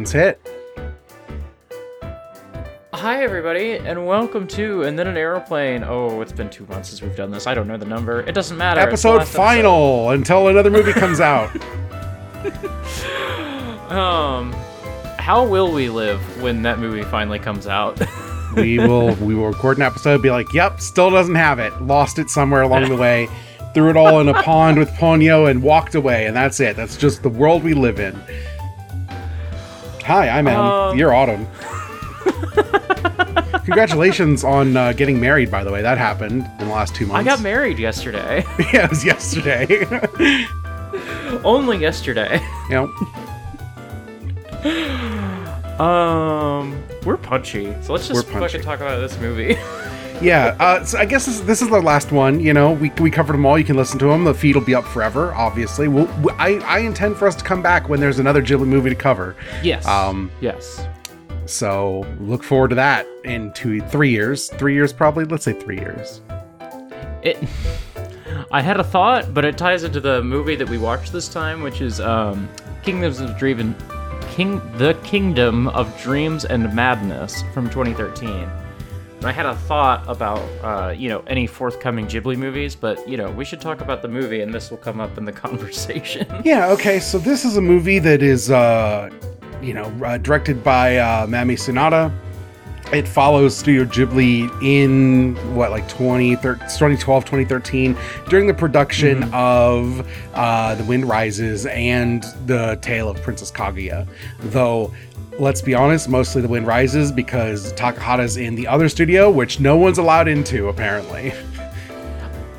Buttons hit. Hi, everybody, and welcome to And Then an Aeroplane. Oh, it's been two months since we've done this. I don't know the number. It doesn't matter. Episode final until another movie comes out. Um, how will we live when that movie finally comes out? we will we will record an episode, be like, "Yep, still doesn't have it. Lost it somewhere along the way." Threw it all in a pond with Ponyo and walked away, and that's it. That's just the world we live in. Hi, I'm Em. Um, You're Autumn. Congratulations on uh, getting married, by the way. That happened in the last two months. I got married yesterday. yeah, it was yesterday. Only yesterday. know, Um, we're punchy, so let's just fucking talk about this movie. Yeah. Uh, so I guess this, this is the last one. You know, we, we covered them all. You can listen to them. The feed will be up forever. Obviously, we'll, we, I I intend for us to come back when there's another Ghibli movie to cover. yes. Um, yes. So look forward to that in two, three years. Three years, probably. Let's say three years. It. I had a thought, but it ties into the movie that we watched this time, which is um, Kingdoms of Dream, King, the Kingdom of Dreams and Madness from 2013. And I had a thought about, uh, you know, any forthcoming Ghibli movies, but you know, we should talk about the movie, and this will come up in the conversation. Yeah. Okay. So this is a movie that is, uh, you know, uh, directed by uh, Mami Sunada. It follows Studio Ghibli in what, like 20, 2012, 2013, during the production of uh, The Wind Rises and The Tale of Princess Kaguya. Though, let's be honest, mostly The Wind Rises because Takahata's in the other studio, which no one's allowed into, apparently.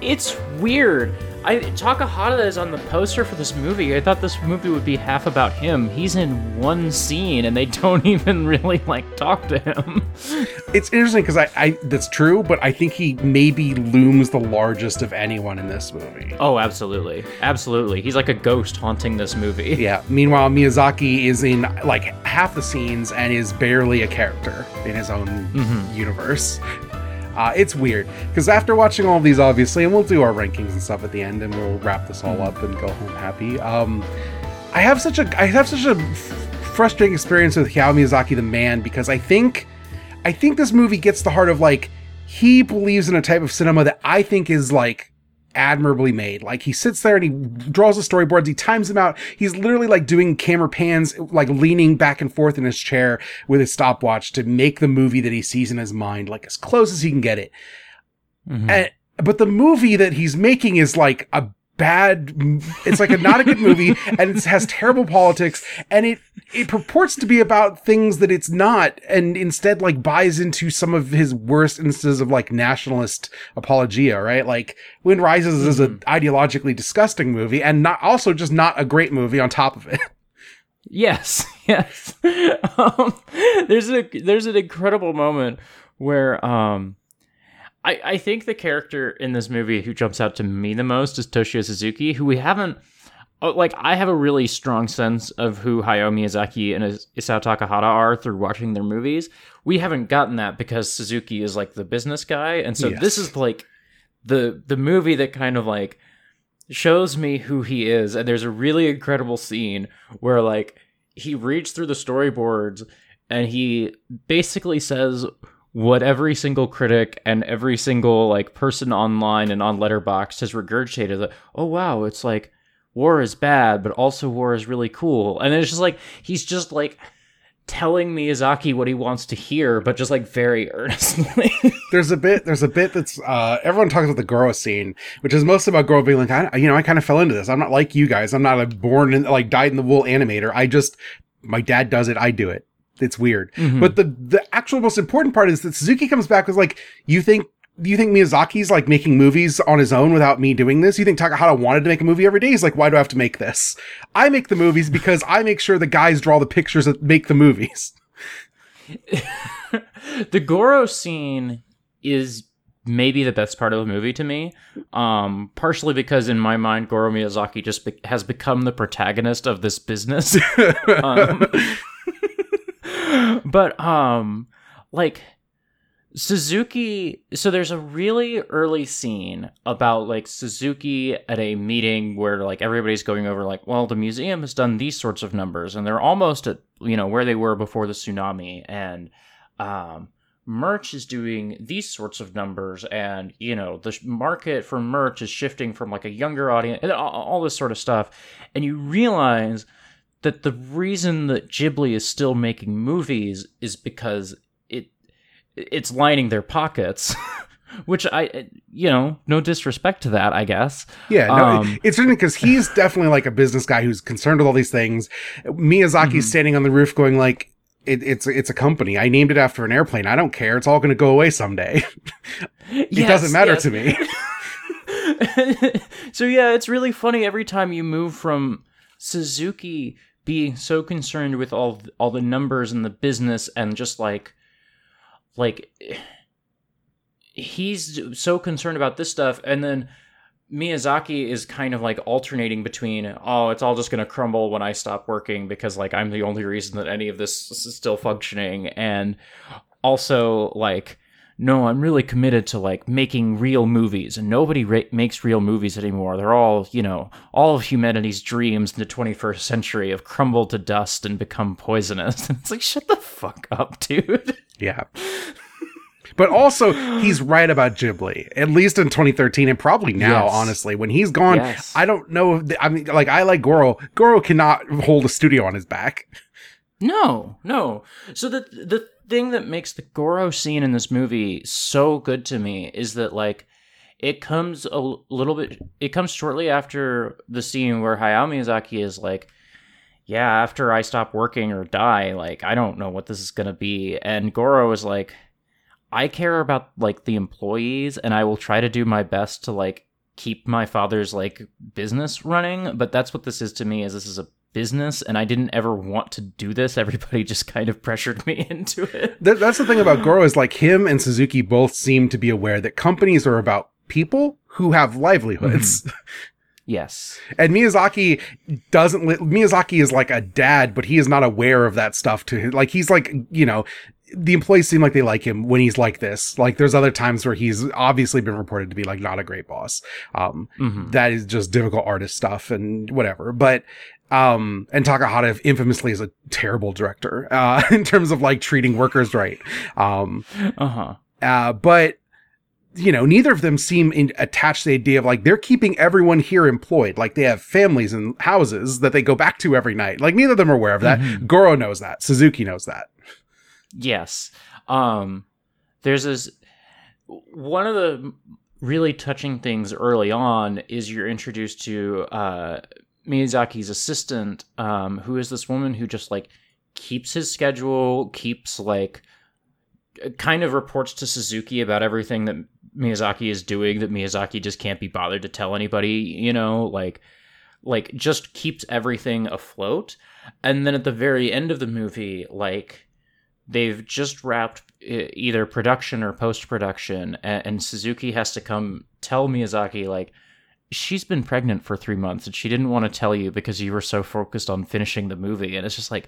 It's weird. I Takahata is on the poster for this movie. I thought this movie would be half about him. He's in one scene, and they don't even really like talk to him. It's interesting because I, I, that's true, but I think he maybe looms the largest of anyone in this movie. Oh, absolutely, absolutely. He's like a ghost haunting this movie. Yeah. Meanwhile, Miyazaki is in like half the scenes and is barely a character in his own mm-hmm. universe. Uh, it's weird because after watching all these, obviously, and we'll do our rankings and stuff at the end, and we'll wrap this all up and go home happy. Um, I have such a I have such a f- frustrating experience with Hayao Miyazaki, the man, because I think I think this movie gets the heart of like he believes in a type of cinema that I think is like admirably made. Like he sits there and he draws the storyboards, he times them out. He's literally like doing camera pans, like leaning back and forth in his chair with his stopwatch to make the movie that he sees in his mind like as close as he can get it. Mm-hmm. And, but the movie that he's making is like a bad it's like a not a good movie and it has terrible politics and it it purports to be about things that it's not and instead like buys into some of his worst instances of like nationalist apologia right? Like wind rises is an ideologically disgusting movie and not also just not a great movie on top of it. Yes, yes. um, there's a there's an incredible moment where um, I I think the character in this movie who jumps out to me the most is Toshio Suzuki, who we haven't. oh, Like I have a really strong sense of who Hayao Miyazaki and Is- Isao Takahata are through watching their movies. We haven't gotten that because Suzuki is like the business guy, and so this is like the the movie that kind of like shows me who he is and there's a really incredible scene where like he reads through the storyboards and he basically says what every single critic and every single like person online and on letterbox has regurgitated that oh wow it's like war is bad but also war is really cool. And it's just like he's just like telling Miyazaki what he wants to hear but just like very earnestly. There's a bit there's a bit that's uh everyone talks about the Goro scene which is mostly about Goro being like I, you know I kind of fell into this. I'm not like you guys. I'm not a born in like dyed in the wool animator. I just my dad does it. I do it it's weird but the the actual most important part is that Suzuki comes back with like you think you think Miyazaki's like making movies on his own without me doing this? You think Takahata wanted to make a movie every day? He's like, why do I have to make this? I make the movies because I make sure the guys draw the pictures that make the movies. the Goro scene is maybe the best part of the movie to me. Um, partially because in my mind, Goro Miyazaki just be- has become the protagonist of this business. um, but um, like Suzuki, so there's a really early scene about like Suzuki at a meeting where like everybody's going over like, well, the museum has done these sorts of numbers and they're almost at, you know, where they were before the tsunami and um merch is doing these sorts of numbers and you know the market for merch is shifting from like a younger audience and all this sort of stuff and you realize that the reason that Ghibli is still making movies is because it it's lining their pockets. Which I, you know, no disrespect to that, I guess. Yeah, no, um, it's interesting because he's definitely like a business guy who's concerned with all these things. Miyazaki's mm-hmm. standing on the roof going like, it, it's it's a company. I named it after an airplane. I don't care. It's all going to go away someday. it yes, doesn't matter yes. to me. so yeah, it's really funny every time you move from Suzuki being so concerned with all all the numbers and the business and just like like he's so concerned about this stuff. And then Miyazaki is kind of like alternating between oh it's all just going to crumble when I stop working because like I'm the only reason that any of this is still functioning. And also like no, I'm really committed to like making real movies, and nobody ra- makes real movies anymore. They're all, you know, all of humanity's dreams in the 21st century have crumbled to dust and become poisonous. It's like, shut the fuck up, dude. Yeah. But also, he's right about Ghibli, at least in 2013, and probably now, yes. honestly. When he's gone, yes. I don't know. I mean, like, I like Goro. Goro cannot hold a studio on his back. No, no. So the the thing that makes the Goro scene in this movie so good to me is that like it comes a little bit it comes shortly after the scene where Hayao Miyazaki is like yeah, after I stop working or die, like I don't know what this is going to be. And Goro is like I care about like the employees and I will try to do my best to like keep my father's like business running, but that's what this is to me is this is a business and I didn't ever want to do this. Everybody just kind of pressured me into it. That's the thing about Goro is like him and Suzuki both seem to be aware that companies are about people who have livelihoods. Mm-hmm. Yes. And Miyazaki doesn't li- Miyazaki is like a dad, but he is not aware of that stuff to him. Like he's like, you know, the employees seem like they like him when he's like this. Like there's other times where he's obviously been reported to be like not a great boss. Um, mm-hmm. that is just difficult artist stuff and whatever. But um, and Takahata infamously is a terrible director, uh, in terms of like treating workers right. Um, uh-huh. Uh, but, you know, neither of them seem in, attached to the idea of like they're keeping everyone here employed. Like they have families and houses that they go back to every night. Like neither of them are aware of that. Mm-hmm. Goro knows that. Suzuki knows that. Yes. Um, there's this one of the really touching things early on is you're introduced to uh, Miyazaki's assistant, um, who is this woman who just like keeps his schedule, keeps like kind of reports to Suzuki about everything that Miyazaki is doing that Miyazaki just can't be bothered to tell anybody, you know, like like just keeps everything afloat. And then at the very end of the movie, like they've just wrapped either production or post production and, and Suzuki has to come tell Miyazaki like she's been pregnant for three months and she didn't want to tell you because you were so focused on finishing the movie. And it's just like,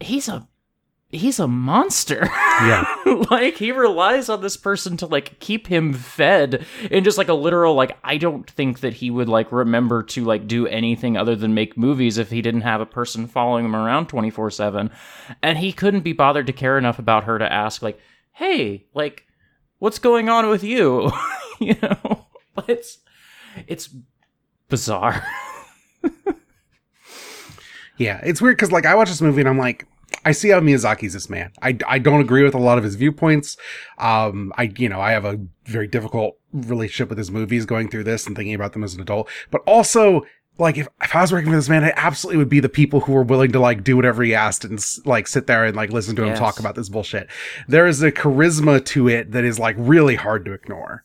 he's a he's a monster. Yeah. like he relies on this person to like keep him fed in just like a literal like I don't think that he would like remember to like do anything other than make movies if he didn't have a person following him around 24/7. And he couldn't be bothered to care enough about her to ask like, "Hey, like what's going on with you?" you know. It's it's bizarre. yeah, it's weird because like I watch this movie and I'm like, I see how Miyazaki's this man. I, I don't agree with a lot of his viewpoints. Um, I, you know, I have a very difficult relationship with his movies going through this and thinking about them as an adult, but also like if, if I was working for this man, I absolutely would be the people who were willing to like do whatever he asked and like sit there and like listen to him yes. talk about this bullshit. There is a charisma to it that is like really hard to ignore.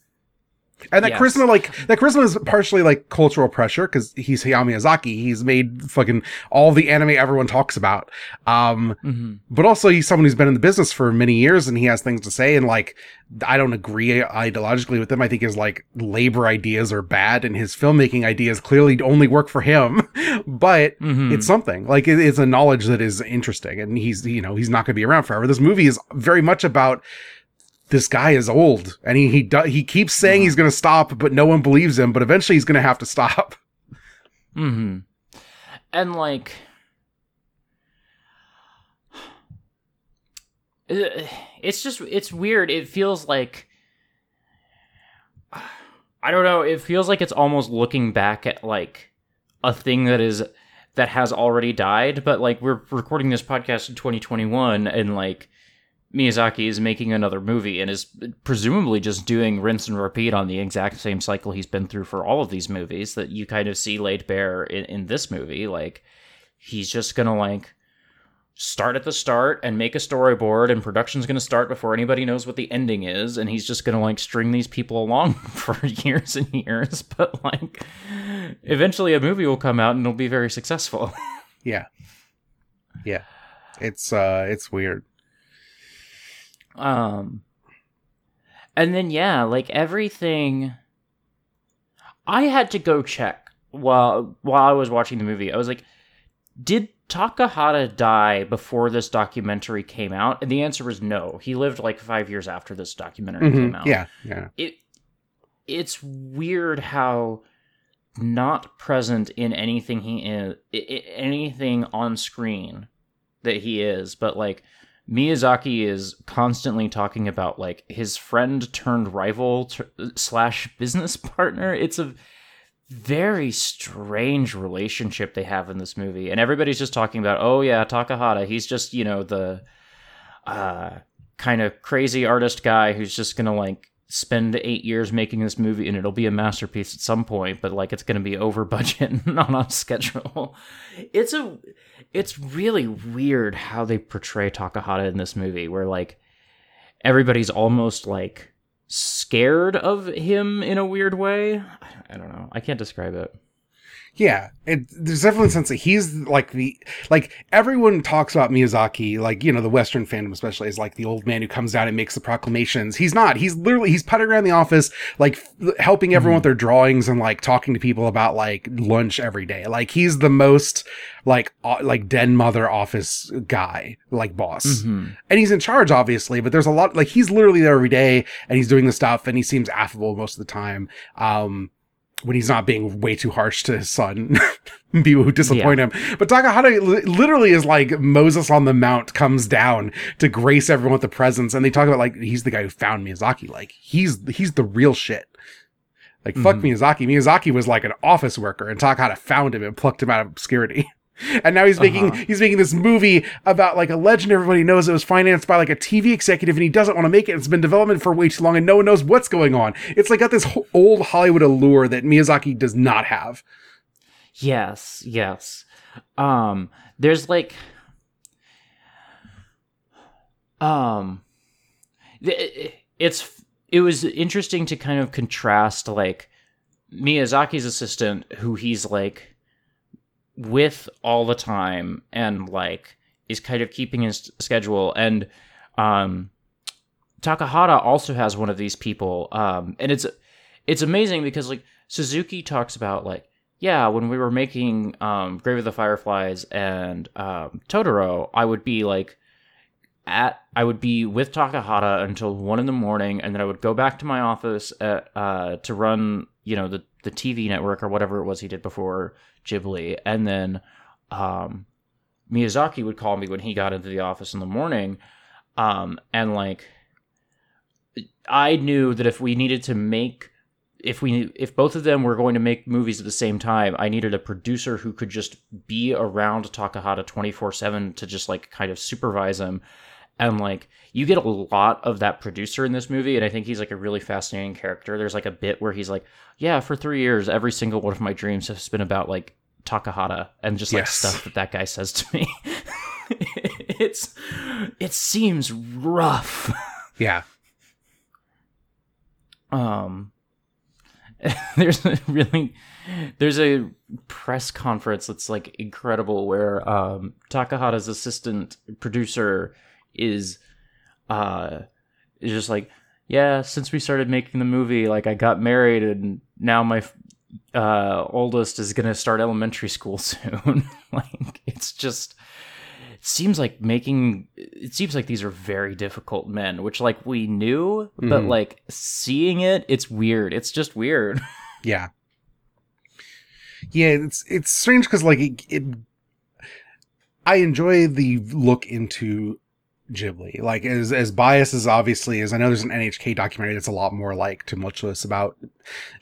And that yes. charisma, like that charisma, is partially like cultural pressure because he's Hayao Miyazaki. He's made fucking all the anime everyone talks about. Um, mm-hmm. but also he's someone who's been in the business for many years and he has things to say. And like, I don't agree ideologically with him. I think his like labor ideas are bad and his filmmaking ideas clearly only work for him. but mm-hmm. it's something like it, it's a knowledge that is interesting. And he's you know he's not going to be around forever. This movie is very much about this guy is old and he he do, he keeps saying he's going to stop but no one believes him but eventually he's going to have to stop. Mhm and like it's just it's weird. It feels like i don't know. It feels like it's almost looking back at like a thing that is that has already died but like we're recording this podcast in 2021 and like Miyazaki is making another movie and is presumably just doing rinse and repeat on the exact same cycle he's been through for all of these movies that you kind of see laid bare in, in this movie. Like, he's just gonna like start at the start and make a storyboard and production's going to start before anybody knows what the ending is. And he's just going to like string these people along for years and years. But like eventually a movie will come out and it'll be very successful. Yeah. Yeah. It's uh it's weird um and then yeah like everything i had to go check while while i was watching the movie i was like did Takahata die before this documentary came out? And the answer was no. He lived like five years after this documentary Mhm. came out. yeah yeah It it's weird how not present in anything he is anything on screen that he is, but like Miyazaki is constantly talking about like his friend turned rival t- slash business partner. It's a very strange relationship they have in this movie and everybody's just talking about oh yeah takahata he's just you know the uh kind of crazy artist guy who's just gonna like spend eight years making this movie and it'll be a masterpiece at some point but like it's gonna be over budget and not on schedule. It's a it's really weird how they portray takahata in this movie where like everybody's almost like scared of him in a weird way. I don't know. I can't describe it Yeah, it, there's definitely a sense that he's like the like everyone talks about Miyazaki, like you know the Western fandom especially, is like the old man who comes down and makes the proclamations. He's not. He's literally he's putting around the office, like f- helping everyone with their drawings and like talking to people about like lunch every day. Like he's the most like uh, like den mother office guy, like boss Mhm. and he's in charge obviously but there's a lot like he's literally there every day and he's doing the stuff and he seems affable most of the time um when he's not being way too harsh to his son people who disappoint him. But takahata li- literally is like moses on the mount comes down to grace everyone with the presence and they talk about like he's the guy who found miyazaki. Like he's he's the real shit. Like fuck Mhm. miyazaki. Miyazaki was like an office worker and takahata found him and plucked him out of obscurity and now he's making Uh-huh. he's making this movie about like a legend everybody knows it was financed by like a TV executive and he doesn't want to make it. It's been development for way too long and no one knows what's going on. It's like got this old Hollywood allure that Miyazaki does not have. Yes, yes. Um there's like um it's it was interesting to kind of contrast like Miyazaki's assistant who he's like with all the time and like is kind of keeping his schedule. And um Takahata also has one of these people um and it's it's amazing because like Suzuki talks about like yeah, when we were making um, Grave of the Fireflies and um, Totoro, I would be like at I would be with Takahata until one in the morning, and then I would go back to my office at, uh, to run you know the the TV network or whatever it was he did before Ghibli, and then um, Miyazaki would call me when he got into the office in the morning, um, and like I knew that if we needed to make if we if both of them were going to make movies at the same time, I needed a producer who could just be around Takahata 24/7 to just like kind of supervise him. And like you get a lot of that producer in this movie and I think he's like a really fascinating character. There's like a bit where he's like, "Yeah, for 3 years every single one of my dreams has been about like Takahata and just like Yes. stuff that that guy says to me." it's it seems rough. Yeah. um there's a really there's a press conference that's like incredible where um takahata's assistant producer is uh is just like yeah since we started making the movie like i got married and now my uh oldest is gonna start elementary school soon like it's just it seems like making it seems like these are very difficult men, which like we knew, but Mhm. like seeing it, it's weird. It's just weird. Yeah. Yeah, it's it's strange because like it, it, I enjoy the look into Ghibli. Like as as biased as obviously as I know there's an NHK documentary that's a lot more like tumultuous about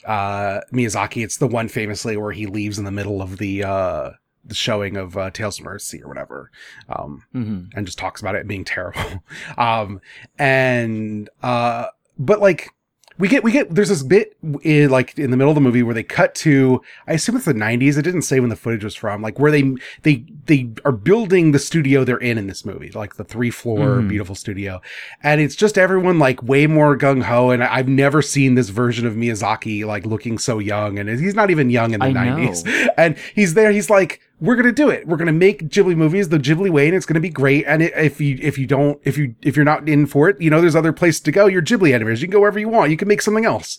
uh Miyazaki. It's the one famously where he leaves in the middle of the uh the showing of uh, Tales from Earthsea or whatever. Um hmm and just talks about it being terrible. Um, and, uh, but like, we get, we get, there's this bit in like in the middle of the movie where they cut to, I assume it's the 90s. It didn't say when the footage was from, like where they, they, they are building the studio they're in in this movie, like the three floor Mhm. beautiful studio. And it's just everyone like way more gung ho. And I've never seen this version of Miyazaki like looking so young. And he's not even young in the I know. 90s and he's there. He's like, "We're gonna do it. We're gonna make Ghibli movies the Ghibli way, and it's gonna be great." And it, if you if you don't if you if you're not in for it, you know, there's other places to go. You're Ghibli animators. You can go wherever you want. You can make something else.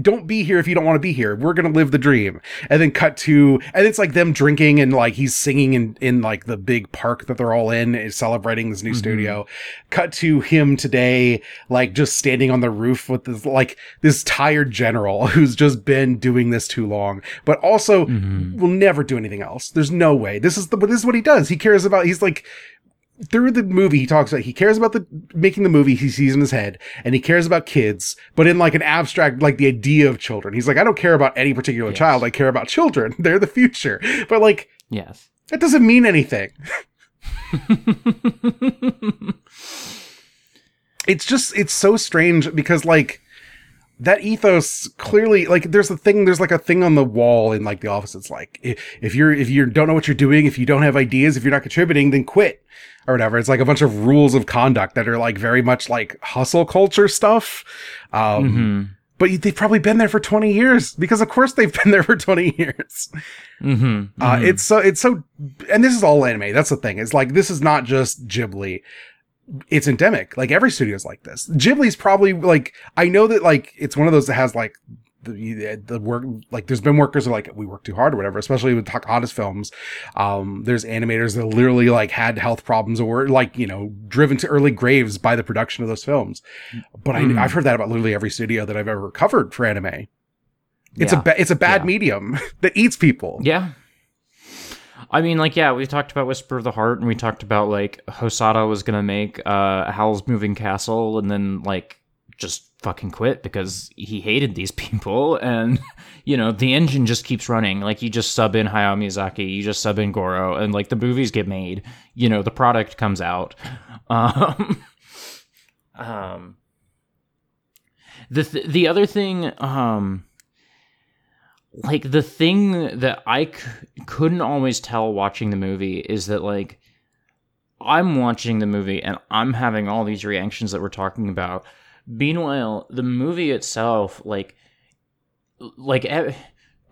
Don't be here if you don't want to be here. We're gonna live the dream. And then cut to and it's like them drinking and like he's singing in in like the big park that they're all in, is celebrating this new Mhm. studio. Cut to him today, like just standing on the roof with this like this tired general who's just been doing this too long, but also Mhm. will never do anything else. There's no way. This is the this is what he does. He cares about he's like through the movie he talks about he cares about the making the movie he sees in his head and he cares about kids but in like an abstract like the idea of children he's like i don't care about any particular Yes. child i care about children they're the future but like Yes. that doesn't mean anything it's just it's so strange because like that ethos clearly like there's a thing there's like a thing on the wall in like the office. It's like if, you're if you don't know what you're doing if you don't have ideas if you're not contributing then quit or whatever. It's like a bunch of rules of conduct that are like very much like hustle culture stuff. Um hmm but they've probably been there for 20 years because of course they've been there for 20 years. Hmm uh, it's so it's so, and this is all anime. That's the thing. It's like this is not just Ghibli. It's endemic. Like every studio is like this. Ghibli's probably like I know that like it's one of those that has like the the work like there's been workers who are like we work too hard or whatever. Especially with Takahata's films. Um, there's animators that literally like had health problems or like you know driven to early graves by the production of those films. But Mm. I, I've heard that about literally every studio that I've ever covered for anime. It's Yeah. a ba- it's a bad Yeah. medium that eats people. Yeah. I mean, like, yeah, we talked about Whisper of the Heart, and we talked about like Hosoda was gonna make uh, Howl's Moving Castle, and then like just fucking quit because he hated these people, and you know the engine just keeps running. Like you just sub in Hayao Miyazaki, you just sub in Goro, and like the movies get made. You know the product comes out. Um, um the th- the other thing um like the thing that I c- couldn't always tell watching the movie is that like I'm watching the movie and I'm having all these reactions that we're talking about. Meanwhile, the movie itself, like, like a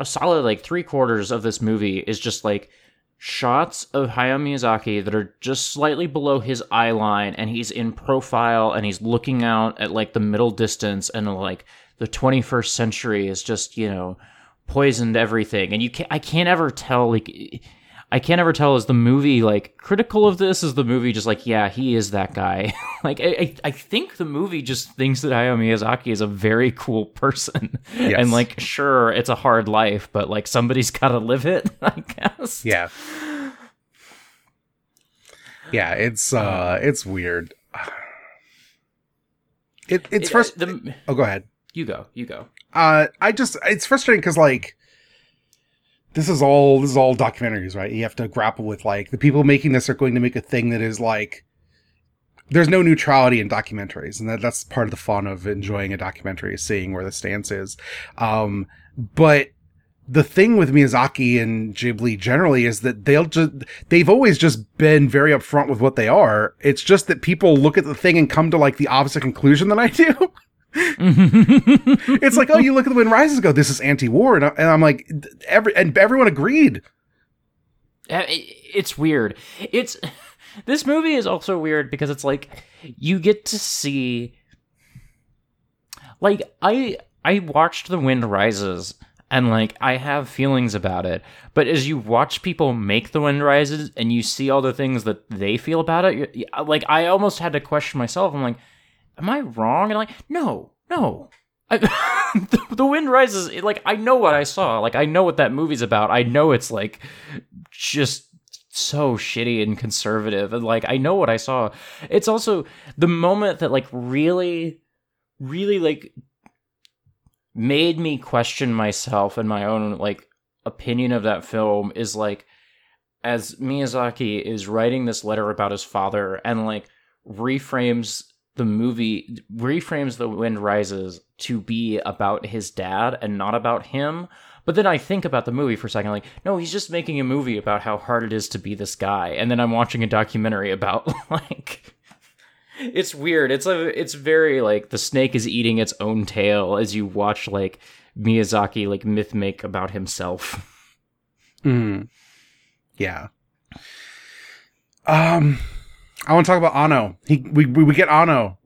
solid like three quarters of this movie is just like shots of Hayao Miyazaki that are just slightly below his eye line, and he's in profile and he's looking out at like the middle distance, and like the 21st century is just you know poisoned everything and you can I can't ever tell like I can't ever tell is the movie like critical of this is the movie just like yeah he is that guy like I, I think the movie just thinks that Hayao Miyazaki is a very cool person Yes. and like sure it's a hard life but like somebody's got to live it I guess Yeah. Yeah, it's uh it's weird. It it's It- first the, Oh, go ahead. You go you go. Uh I just it's frustrating cuz like this is all this is all documentaries, right? You have to grapple with like the people making this are going to make a thing that is like there's no neutrality in documentaries and that, that's part of the fun of enjoying a documentary is seeing where the stance is. Um but the thing with Miyazaki and Ghibli generally is that they'll just they've always just been very upfront with what they are. It's just that people look at the thing and come to like the opposite conclusion than I do it's like oh you look at the wind rises go this is anti-war and, I, I'm like every and everyone agreed It's weird. It's this movie is also weird because it's like you get to see like I I watched The Wind Rises and like I have feelings about it. But as you watch people make The Wind Rises and you see all the things that they feel about it, like I almost had to question myself. I'm like, am I wrong? And like, no, no. I, the, the Wind Rises, like I know what I saw. Like I know what that movie's about. I know it's like just so shitty and conservative and like I know what I saw. It's also the moment that like really really like made me question myself and my own like opinion of that film is like as Miyazaki is writing this letter about his father and like reframes the movie reframes the wind rises to be about his dad and not about him but then I think about the movie for a second, like, no, he's just making a movie about how hard it is to be this guy. And then I'm watching a documentary about like it's weird. It's a it's very like the snake is eating its own tail as you watch like Miyazaki like myth make about himself. Hmm. Yeah. Um I want to talk about Anno. He we we get Anno.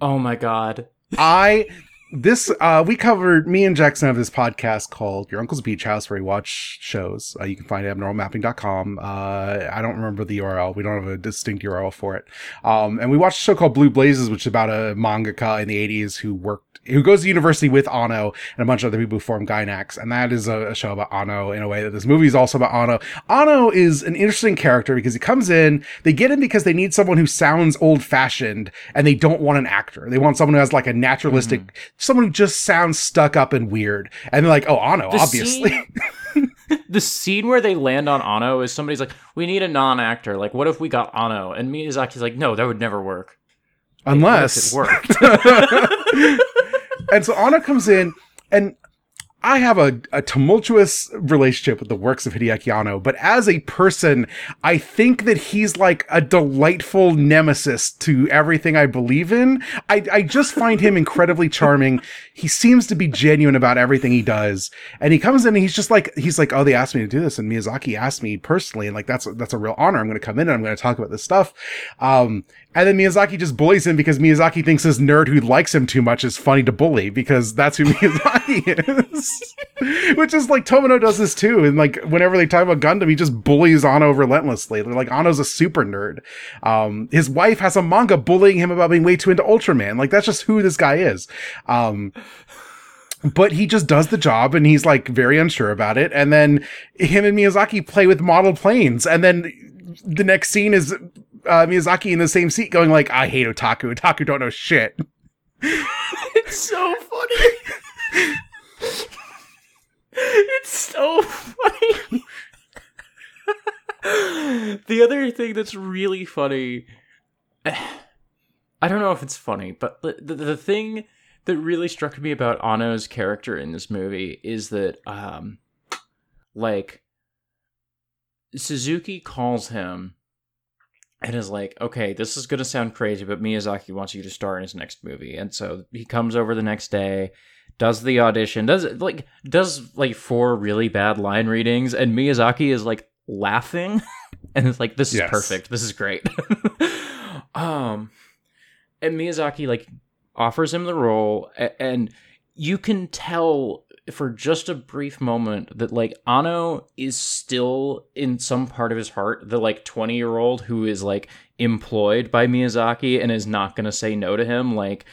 Oh my god. I this uh we covered me and jackson have this podcast called your uncle's beach house where we watch shows uh, you can find it at abnormalmapping.com uh i don't remember the url we don't have a distinct url for it um and we watched a show called blue blazes which is about a mangaka in the 80s who worked who goes to university with Anno and a bunch of other people who form Gainax, and that is a, a, show about Anno in a way that this movie is also about Anno. Anno is an interesting character because he comes in, they get him because they need someone who sounds old fashioned, and they don't want an actor. They want someone who has like a naturalistic, mm-hmm. someone who just sounds stuck up and weird. And they're like, oh, Anno, the obviously. Scene- the scene where they land on Anno is somebody's like, we need a non actor. Like, what if we got Anno? And Miyazaki's like, no, that would never work. Unless it worked. and so Anno comes in, and I have a, a tumultuous relationship with the works of Hideaki Anno, but as a person, I think that he's like a delightful nemesis to everything I believe in. I, I just find him incredibly charming. He seems to be genuine about everything he does. And he comes in and he's just like, he's like, oh, they asked me to do this. And Miyazaki asked me personally. And like, that's, that's a real honor. I'm going to come in and I'm going to talk about this stuff. Um, and then Miyazaki just bullies him because Miyazaki thinks this nerd who likes him too much is funny to bully because that's who Miyazaki is. Which is like Tomino does this too. And like whenever they talk about Gundam, he just bullies Anno relentlessly. They're like Anno's a super nerd. Um, his wife has a manga bullying him about being way too into Ultraman. Like that's just who this guy is. Um, but he just does the job and he's like very unsure about it. And then him and Miyazaki play with model planes. And then the next scene is uh, Miyazaki in the same seat going like, I hate otaku. Otaku don't know shit. it's so funny. it's so funny. the other thing that's really funny, I don't know if it's funny, but the, the, the thing that really struck me about Anno's character in this movie is that, um, like, Suzuki calls him and is like, okay, this is going to sound crazy, but Miyazaki wants you to star in his next movie. And so he comes over the next day, does the audition, does like does like four really bad line readings, and Miyazaki is like laughing, and it's like, this is yes. perfect, this is great. um, and Miyazaki like offers him the role, and you can tell for just a brief moment that like Anno is still in some part of his heart the like 20 year old who is like employed by Miyazaki and is not going to say no to him like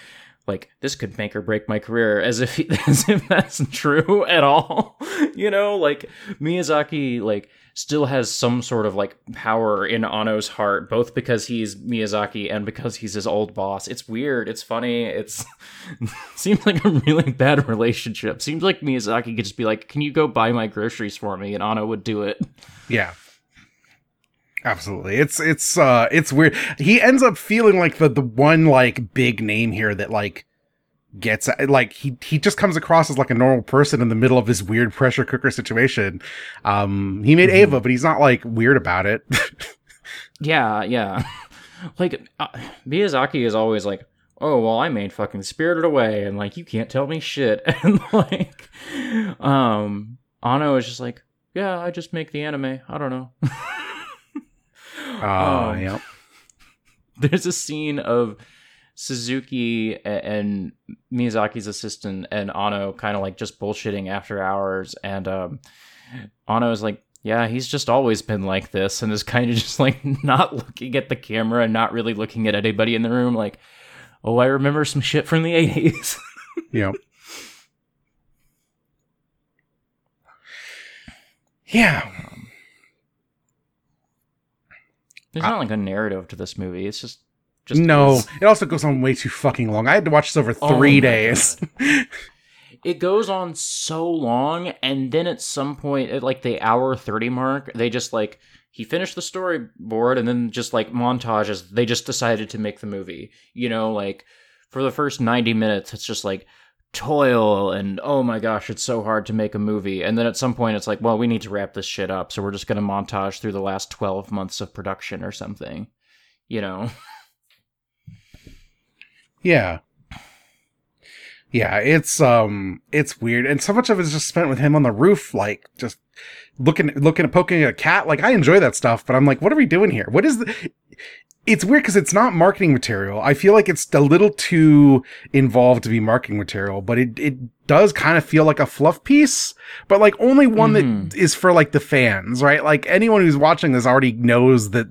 like this could make or break my career as if as if that's true at all you know like Miyazaki like still has some sort of like power in Anno's heart, both because he's Miyazaki and because he's his old boss. It's weird. It's funny. It's seems like a really bad relationship. Seems like Miyazaki could just be like, "Can you go buy my groceries for me?" and Anno would do it. Yeah. Absolutely. It's it's uh it's weird. He ends up feeling like the the one like big name here that like gets like he he just comes across as like a normal person in the middle of this weird pressure cooker situation. Um, he made mm-hmm. Eva, but he's not like weird about it. yeah, yeah. like uh, Miyazaki is always like, "Oh, well, I made fucking Spirited Away," and like you can't tell me shit. And like, um, Anno is just like, "Yeah, I just make the anime. I don't know." Uh, um, yep. There's a scene of Suzuki a- and Miyazaki's assistant and Anno kind of like just bullshitting after hours, and um, Anno is like, yeah, he's just always been like this, and is kind of just like not looking at the camera and not really looking at anybody in the room, like, oh, I remember some shit from the eighties. you know. Yeah. There's not like a narrative to this movie. It's just, just no, is. it also goes on way too fucking long. I had to watch this over Oh three my days. it goes on so long and then at some point at like the hour 30 mark they just like he finished the storyboard and then just like montages they just decided to make the movie you know like for the first 90 minutes it's just like toil and oh my gosh it's so hard to make a movie and then at some point it's like well we need to wrap this shit up so we're just going to montage through the last 12 months of production or something you know Yeah. Yeah, it's um it's weird. And so much of it is just spent with him on the roof, like just looking looking at poking at a cat. Like I enjoy that stuff, but I'm like, what are we doing here? What is the it's weird because it's not marketing material. I feel like it's a little too involved to be marketing material, but it, it does kind of feel like a fluff piece, but like only one Mhm. that is for like the fans, right? Like anyone who's watching this already knows that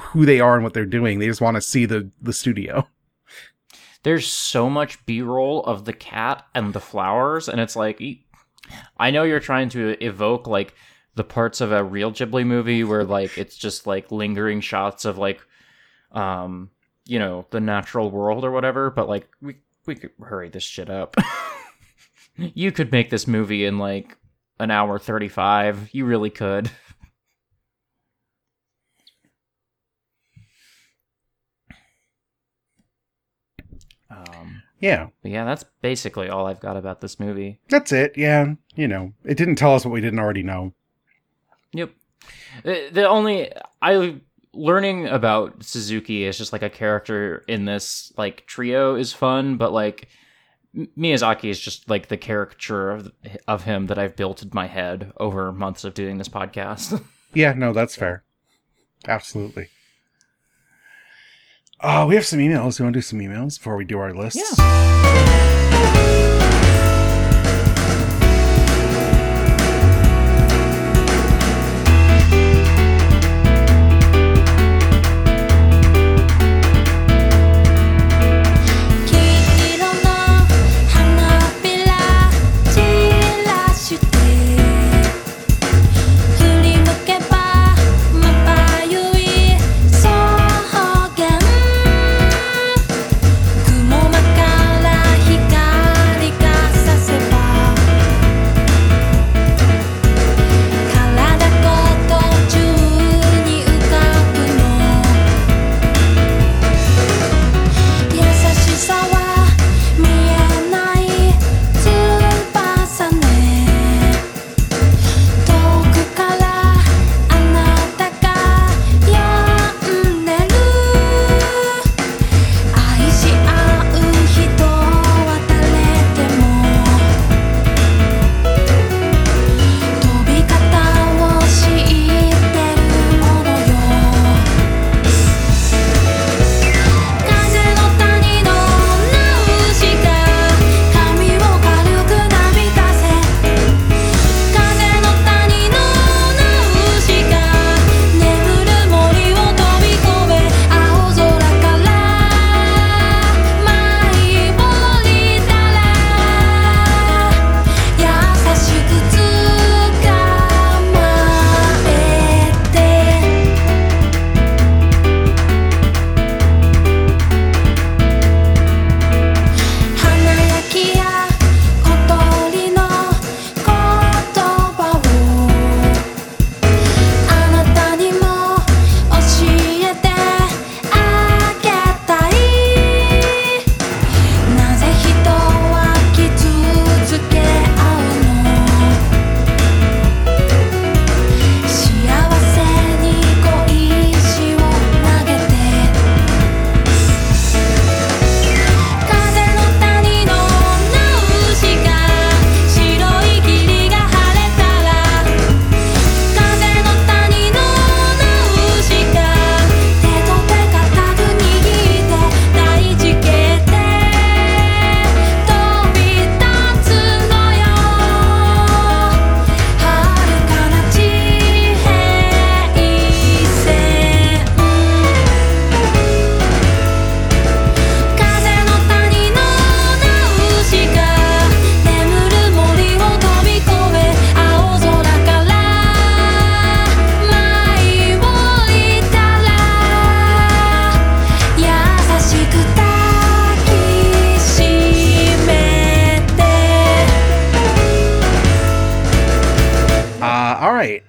who they are and what they're doing. They just want to see the, the studio. there's so much b-roll of the cat and the flowers and it's like I know you're trying to evoke like the parts of a real ghibli movie where like it's just like lingering shots of like um you know the natural world or whatever but like we we could hurry this shit up you could make this movie in like an hour 35 you really could um Yeah. Yeah, that's basically all I've got about this movie. That's it. Yeah. You know, it didn't tell us what we didn't already know. Yep. The, the only I learning about Suzuki is just like a character in this like trio is fun, but like Miyazaki is just like the caricature of of him that I've built in my head over months of doing this podcast. Yeah, no, that's fair. Absolutely. Oh, we have some emails. You want to do some emails before we do our lists? Yeah.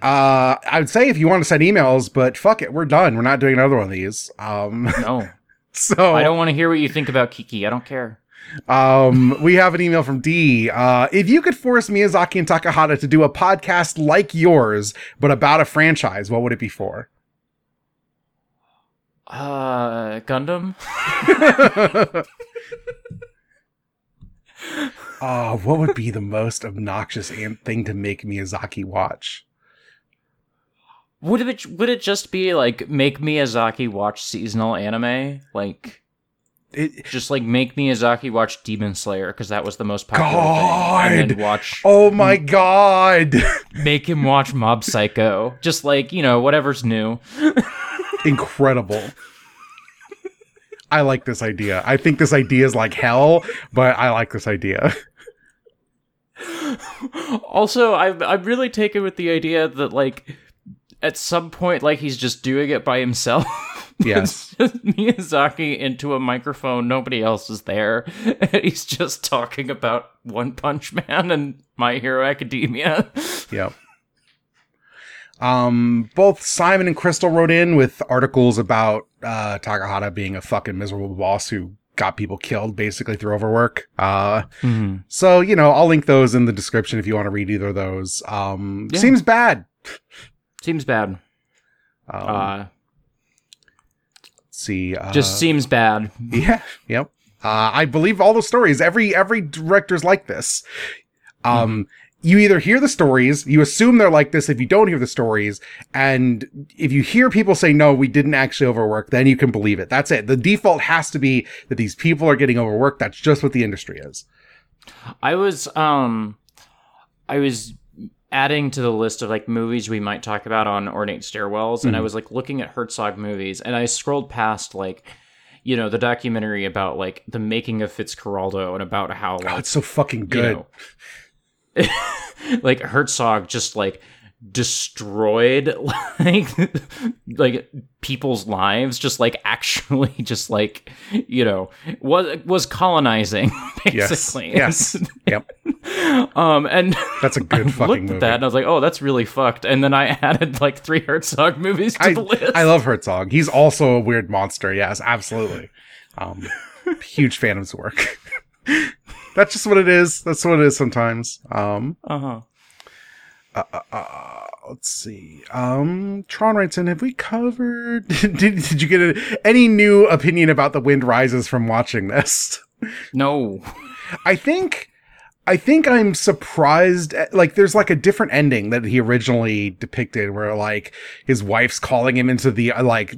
Uh, I would say if you want to send emails, but fuck it, we're done. We're not doing another one of these. Um, No, so I don't want to hear what you think about Kiki. I don't care. Um, we have an email from D. Uh, if you could force Miyazaki and Takahata to do a podcast like yours, but about a franchise, what would it be for? Uh, Gundam. Oh, what would be the most obnoxious thing to make Miyazaki watch? Would it would it just be like make Miyazaki watch seasonal anime? Like It, just like make Miyazaki watch Demon Slayer because that was the most popular God! thing, and watch oh my god! make him watch Mob Psycho. Just like you know whatever's new. Incredible. I like this idea. I think this idea is like hell, but I like this idea. Also, I'm I'm really taken with the idea that like at some point like he's just doing it by himself. Yes. Miyazaki into a microphone, nobody else is there. And he's just talking about One Punch Man and My Hero Academia. Yep. Um, both Simon and Crystal wrote in with articles about uh, Takahata being a fucking miserable boss who got people killed basically through overwork. Uh, so you know, I'll link those in the description if you want to read either of those. Um, Yeah. seems bad. Seems bad. Um, Uh, let's see, uh, just seems bad. Yeah, yep. Uh, I believe all the stories. Every every director's like this. Um, you either hear the stories, you assume they're like this if you don't hear the stories, and if you hear people say no, we didn't actually overwork, then you can believe it. That's it. The default has to be that these people are getting overworked. That's just what the industry is. I was um I was adding to the list of like movies we might talk about on ornate stairwells and I was like looking at Herzog movies and I scrolled past like you know the documentary about like the making of Fitzcarraldo and about how Oh, it's so fucking you good. know, like Herzog just like destroyed like like people's lives just like actually just like you know was was colonizing Yes. basically Yes. yep. um and That's a good I fucking looked movie. at that and I was like oh that's really fucked and then I added like three Herzog movies to I, the list I love Herzog. He's also a weird monster. Yes, absolutely. Um, huge fan of his work. That's just what it is. That's what it is sometimes. Um, uh-huh uh, let's see. Um, Tron writes in, have we covered, did, did you get a, any new opinion about The Wind Rises from watching this? no I think, I think I'm surprised. At, like, there's like a different ending that he originally depicted, where like his wife's calling him into the uh, like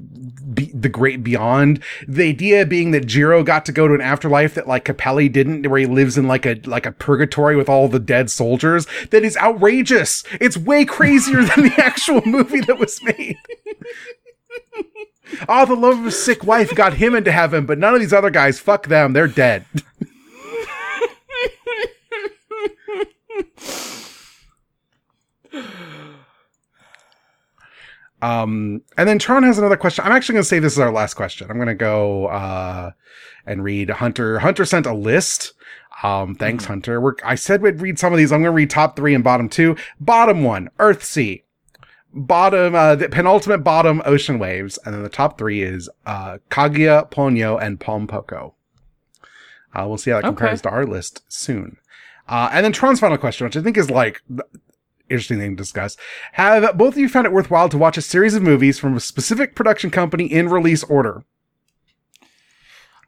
be, the great beyond. The idea being that Jiro got to go to an afterlife that like Caproni didn't, where he lives in like a like a purgatory with all the dead soldiers. That is outrageous. It's way crazier than the actual movie that was made. Oh, the love of his sick wife got him into heaven, but none of these other guys, fuck them, they're dead. Um, and then Tron has another question. I'm actually going to say this is our last question. I'm going to go, uh, and read Hunter. Hunter sent a list. Um, thanks, Hunter. We're, I said we'd read some of these. I'm going to read top three and bottom two. Bottom one, Earthsea. Bottom, uh, the penultimate bottom, Ocean Waves. And then the top three is, uh, Kaguya, Ponyo, and Pom Poko. Uh, we'll see how that Okay. compares to our list soon. Uh, and then Tron's final question, which I think is like, interesting thing to discuss. Have both of you found it worthwhile to watch a series of movies from a specific production company in release order?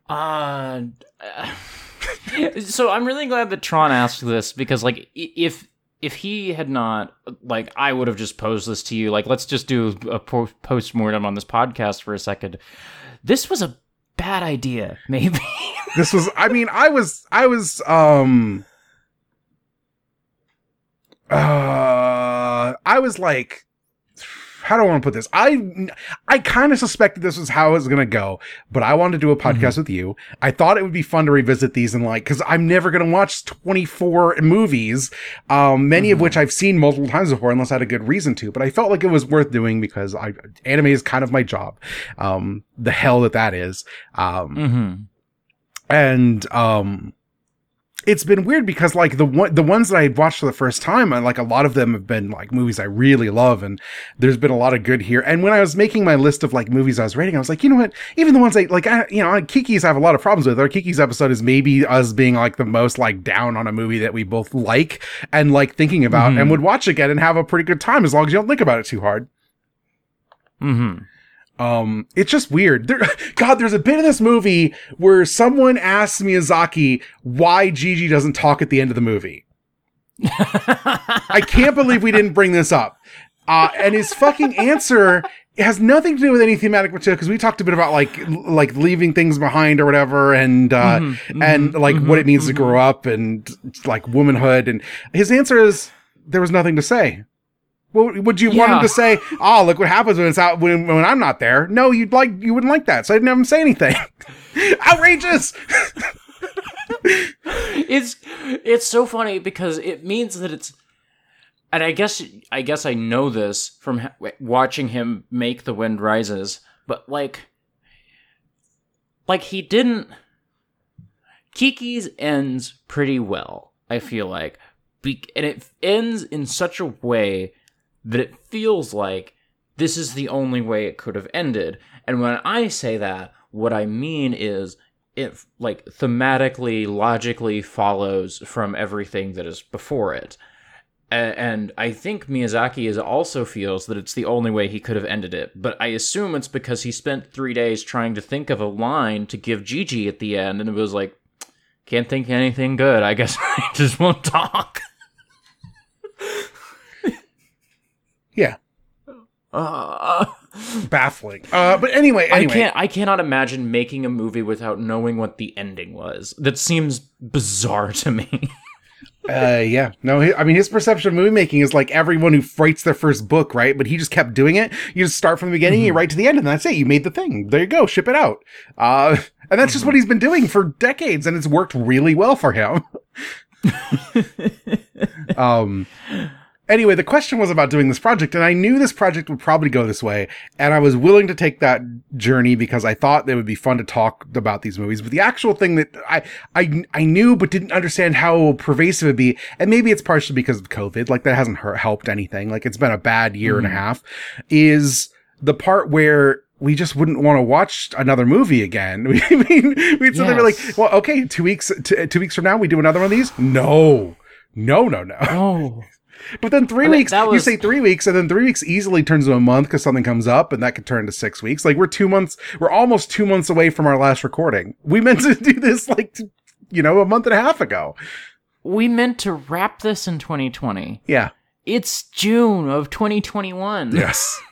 Uh, so I'm really glad that Tron asked this because, like, if if he had not, like, I would have just posed this to you. Like, let's just do a post mortem on this podcast for a second. This was a bad idea, maybe. This was, I mean, I was, I was, um, uh, I was like, how do I want to put this? I, I kind of suspected this was how it was going to go, but I wanted to do a podcast with you. I thought it would be fun to revisit these and like, cause I'm never going to watch 24 movies, um, many of which I've seen multiple times before unless I had a good reason to, but I felt like it was worth doing because I, anime is kind of my job. Um, the hell that that is. Um, mm-hmm. and um it's been weird because like the one the ones that I watched for the first time, and like a lot of them have been like movies I really love, and there's been a lot of good here. And when I was making my list of like movies I was rating, I was like, you know what? Even the ones I like, I, you know, Kiki's I have a lot of problems with. Our Kiki's episode is maybe us being like the most like down on a movie that we both like and like thinking about, and would watch again and have a pretty good time as long as you don't think about it too hard. Mm-hmm. Um, it's just weird. There, God, there's a bit of this movie where someone asks Miyazaki why Jiji doesn't talk at the end of the movie. I can't believe we didn't bring this up. Uh, and his fucking answer has nothing to do with any thematic material because we talked a bit about like like leaving things behind or whatever, and uh, and like what it means to grow up and like womanhood. And his answer is there was nothing to say. Well, would you want him to say, "Oh, look what happens when it's out when, when I'm not there"? No, you'd like you wouldn't like that, so I didn't have him say anything. Outrageous. it's it's so funny because it means that it's and i guess i guess i know this from ha- watching him make the wind rises but like like he didn't kiki's ends pretty well i feel like Be- and it ends in such a way that it feels like this is the only way it could have ended. And when i say that what i mean is it like thematically logically follows from everything that is before it. And i think miyazaki is also feels that it's the only way he could have ended it. But i assume it's because he spent three days trying to think of a line to give Jiji at the end and it was like can't think anything good. I guess i just won't talk Yeah, uh, baffling. Uh, but anyway, I can't. I cannot imagine making a movie without knowing what the ending was. That seems bizarre to me. Uh, yeah. No, I mean, his perception of movie making is like everyone who writes their first book, right? But he just kept doing it. You just start from the beginning, you write to the end, and that's it. You made the thing. There you go. Ship it out. Uh, and that's just what he's been doing for decades, and it's worked really well for him. um, anyway, the question was about doing this project, and I knew this project would probably go this way, and I was willing to take that journey because I thought it would be fun to talk about these movies. But the actual thing that I I I knew but didn't understand how pervasive it'd be, and maybe it's partially because of COVID, like that hasn't hurt, helped anything. Like it's been a bad year and a mm-hmm. half. Is the part where we just wouldn't want to watch another movie again. We I mean we'd and like, well, okay, two weeks t- two weeks from now we do another one of these. No, no, no, no. Oh. But then three Well, that- weeks, that you say three weeks, and then three weeks easily turns into a month because something comes up, and that could turn to six weeks. Like we're two months, we're almost two months away from our last recording. We meant to do this like, you know, a month and a half ago. We meant to wrap this in 2020. Yeah. It's June of 2021. Yes.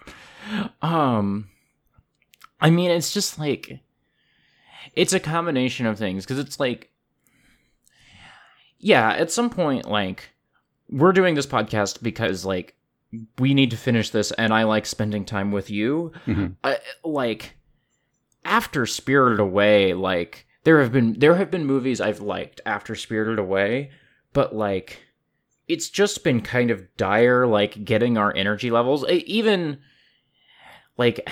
Um I mean it's just like it's a combination of things cuz it's like yeah, at some point like we're doing this podcast because like we need to finish this and I like spending time with you. Mhm. I, like after Spirited Away, like there have been there have been movies I've liked after Spirited Away, but like it's just been kind of dire like getting our energy levels even like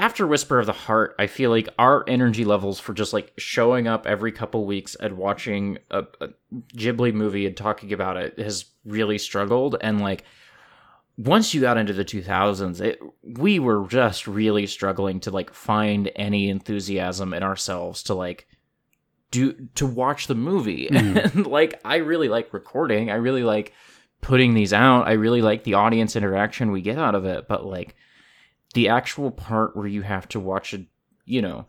after Whisper of the Heart, I feel like our energy levels for just like showing up every couple weeks and watching a, a Ghibli movie and talking about it has really struggled. And like once you got into the 2000s, it, we were just really struggling to like find any enthusiasm in ourselves to like do to watch the movie. Mm-hmm. And like I really like recording. I really like putting these out. I really like the audience interaction we get out of it, but like the actual part where you have to watch a you know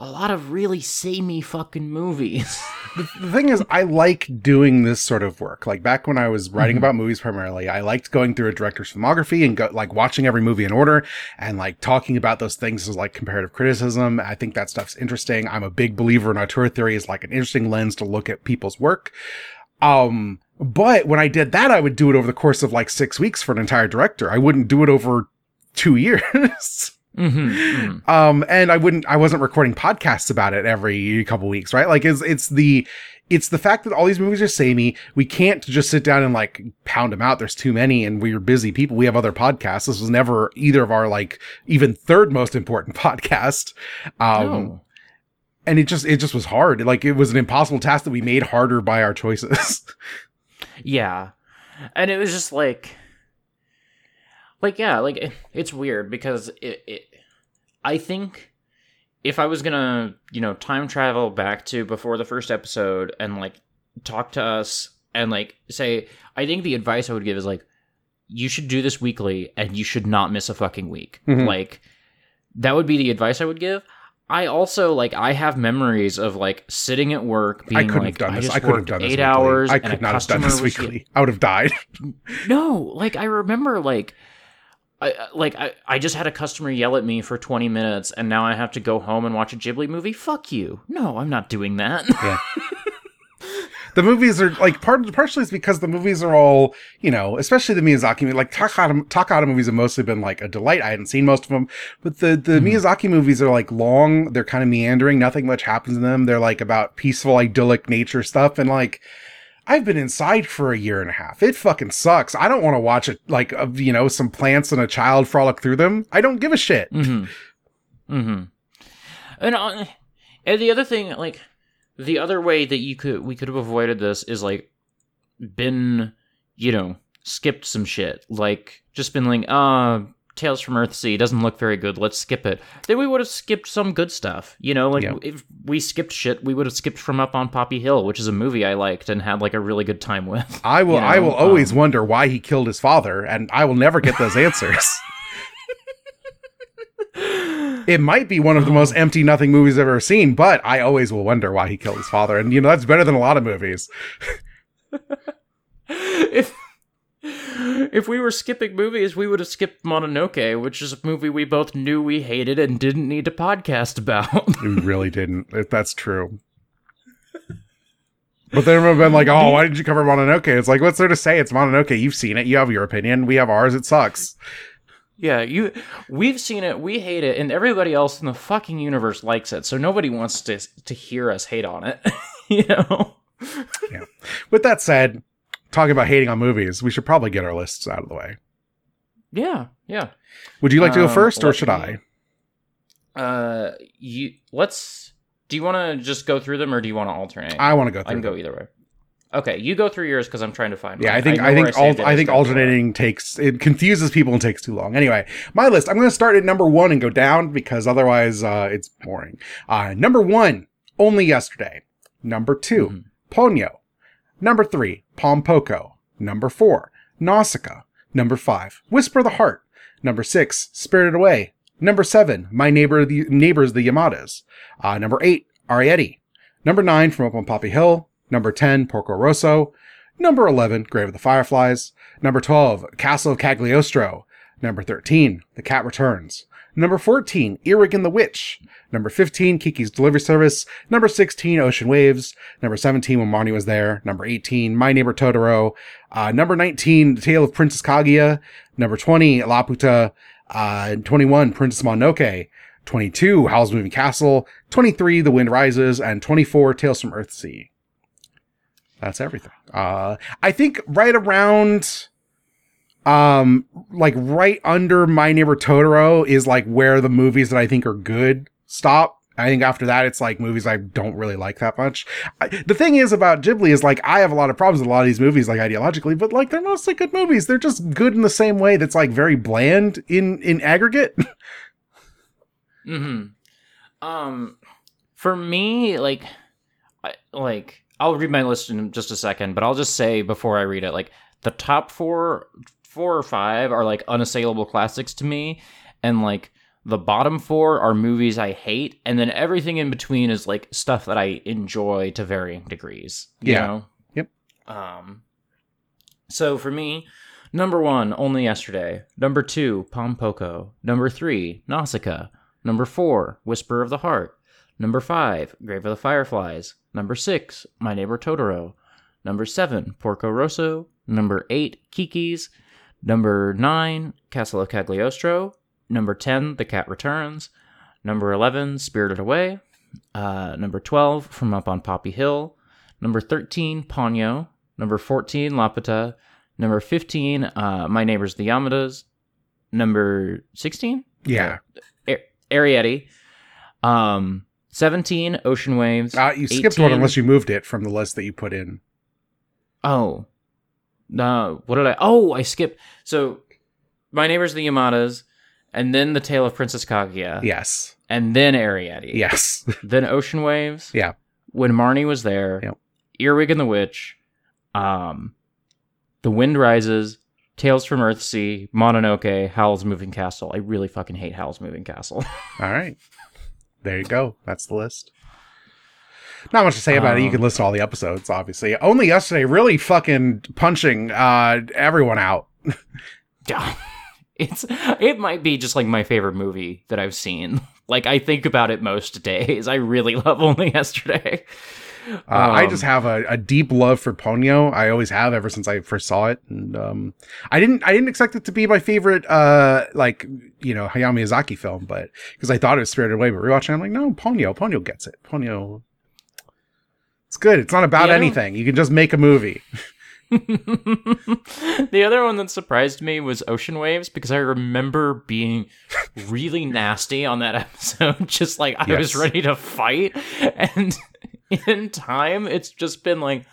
a lot of really samey fucking movies. the thing is, I like doing this sort of work. Like back when I was writing about movies primarily, I liked going through a director's filmography and go, like watching every movie in order and like talking about those things as like comparative criticism. I think that stuff's interesting. I'm a big believer in auteur theory is like an interesting lens to look at people's work. Um, but when I did that, I would do it over the course of like six weeks for an entire director. I wouldn't do it over two years. Mhm, um and i wouldn't i wasn't recording podcasts about it every couple weeks right like it's it's the it's the fact that all these movies are samey we can't just sit down and like pound them out there's too many and we're busy people we have other podcasts this was never either of our like even third most important podcast um No. and it just it just was hard. Like it was an impossible task that we made harder by our choices. Yeah. And it was just like like yeah, like it, it's weird because it, it I think if I was going to, you know, time travel back to before the first episode and like talk to us and like say I think the advice I would give is like you should do this weekly and you should not miss a fucking week. Mhm. Like that would be the advice I would give. I also like I have memories of like sitting at work being I couldn't like have done I this. I couldn't have done this. eight weekly. hours. I could not have done this was- weekly. I would have died. No, like I remember like I like I, I just had a customer yell at me for 20 minutes and now I have to go home and watch a Ghibli movie. Fuck you. No, I'm not doing that. the movies are like part partially it's because the movies are all you know especially the miyazaki like takahata, takahata movies have mostly been like a delight. I hadn't seen most of them but the the hmm. miyazaki movies are like long. They're kind of meandering. Nothing much happens in them. They're like about peaceful idyllic nature stuff. And like I've been inside for a year and a half. It fucking sucks. I don't want to watch it like of you know some plants and a child frolic through them. I don't give a shit. Mhm. Mhm. And uh, and the other thing like the other way that you could we could have avoided this is like been you know skipped some shit like just been like uh Tales from Earthsea doesn't look very good. Let's skip it. Then we would have skipped some good stuff. You know, like Yeah. if we skipped shit, we would have skipped From Up on Poppy Hill, which is a movie I liked and had like a really good time with. I will. You know, I will always um, wonder why he killed his father, and I will never get those answers. it might be one of the most empty, nothing movies I've ever seen, but I always will wonder why he killed his father, and you know that's better than a lot of movies. if if we were skipping movies, we would have skipped Mononoke, which is a movie we both knew we hated and didn't need to podcast about. We really didn't. If that's true. But then have been like, "Oh, why did you cover Mononoke?" It's like, what's there to say? It's Mononoke. You've seen it. You have your opinion. We have ours. It sucks. yeah, you we've seen it, we hate it, and everybody else in the fucking universe likes it. So nobody wants to to hear us hate on it. you know? yeah. With that said, talking about hating on movies, we should probably get our lists out of the way. Yeah, yeah. Would you like to go Um, first, or should me- I? Uh you let's do you want to just go through them or do you want to alternate? I want to go I can them. go either way. Okay, you go through yours because I'm trying to find. Yeah, mine. I think know I, think saved al- I think gonna alternating takes it confuses people and takes too long. Anyway, my list. I'm going to start at number one and go down because otherwise uh, it's boring. Uh, number one, only yesterday. Number 2 Mhm. Ponyo. Number three, Pom Poko. Number four, Nausicaa. Number five, Whisper the Heart. Number six, Spirited Away. Number seven, My Neighbor the Neighbors the Yamadas. Uh, number eight, Arrietty. Number nine, From Up on Poppy Hill. Number ten, Porco Rosso. Number 11, Grave of the Fireflies. Number 12, Castle of Cagliostro. Number 13, The Cat Returns. Number 14, Earwig the Witch. Number 15, Kiki's Delivery Service. Number 16, Ocean Waves. Number 17, When Marnie Was There. Number 18, My Neighbor Totoro. Uh, number 19, The Tale of Princess Kaguya. Number 20, Laputa. Uh, 21, Princess Mononoke. 22, Howl's Moving Castle. 23, The Wind Rises. And 24, Tales from Earthsea. That's everything. Uh, I think right around, um, like right under My Neighbor Totoro is like where the movies that I think are good stop. I think after that, it's like movies I don't really like that much. I, the thing is about Ghibli is like I have a lot of problems with a lot of these movies, like ideologically, but like they're mostly good movies. They're just good in the same way that's like very bland in in aggregate. hmm Um, for me, like, I, like I'll read my list in just a second, but I'll just say before I read it, like the top four, four or five are like unassailable classics to me, and like the bottom four are movies I hate, and then everything in between is like stuff that I enjoy to varying degrees. You Yeah. know? Yep. Um. So for me, number one, only yesterday. Number two, Pom Poko. Number three, Nausicaa. Number four, Whisper of the Heart. Number five, Grave of the Fireflies. Number six, My Neighbor Totoro. Number seven, Porco Rosso. Number eight, Kiki's. Number nine, Castle of Cagliostro. Number 10, The Cat Returns. Number 11, Spirited Away. Uh, number 12, From Up on Poppy Hill. Number 13, Ponyo. Number 14, Laputa. Number 15, uh, My Neighbors the Yamadas. Number 16, yeah. Ar- Arrietty. Um, 17, Ocean Waves. Uh, you skipped one unless you moved it from the list that you put in. Oh. No. What did I? Oh, I skipped. So, My Neighbors the Yamadas, and then The Tale of Princess Kaguya, Yes. and then Ariadne. Yes. Then Ocean Waves. Yeah. When Marnie was there. Yep. Earwig and the Witch. Um, The Wind Rises. Tales from Earthsea. Mononoke. Howl's Moving Castle. I really fucking hate Howl's Moving Castle. All right. There you go. That's the list. Not much to say about it. You can listen to all the episodes, obviously. Only yesterday, really fucking punching uh, everyone out. it's it might be just like my favorite movie that I've seen. Like I think about it most days. I really love Only Yesterday. Uh, I Um, just have a, a deep love for Ponyo. I always have ever since I first saw it, and um, I didn't I didn't expect it to be my favorite uh like you know Hayao Miyazaki film, but because I thought it was Spirited Away, but rewatching, I'm like, no, Ponyo, Ponyo gets it. Ponyo, it's good. It's not about Yeah, anything. You can just make a movie. the other one that surprised me was Ocean Waves because I remember being really nasty on that episode. Just like I was ready to fight, and in time, it's just been like,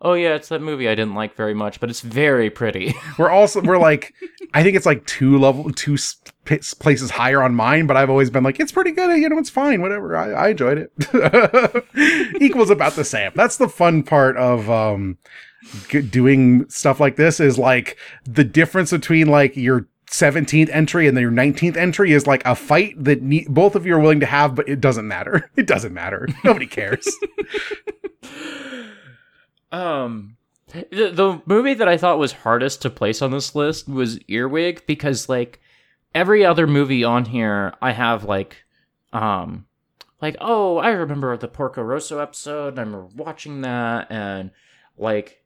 oh yeah, it's that movie I didn't like very much, but it's very pretty. We're also we're like, I think it's like two level two sp- places higher on mine, but I've always been like, it's pretty good. You know, it's fine. Whatever. I, I enjoyed it. Equals about the same. That's the fun part of um doing stuff like this is like the difference between like your 17th entry and then your 19th entry is like a fight that ne- both of you are willing to have, but it doesn't matter. It doesn't matter. Nobody cares. Um, the, the movie that I thought was hardest to place on this list was Earwig because like every other movie on here, I have like, um, like oh, I remember the Porco Rosso episode. I remember watching that, and like.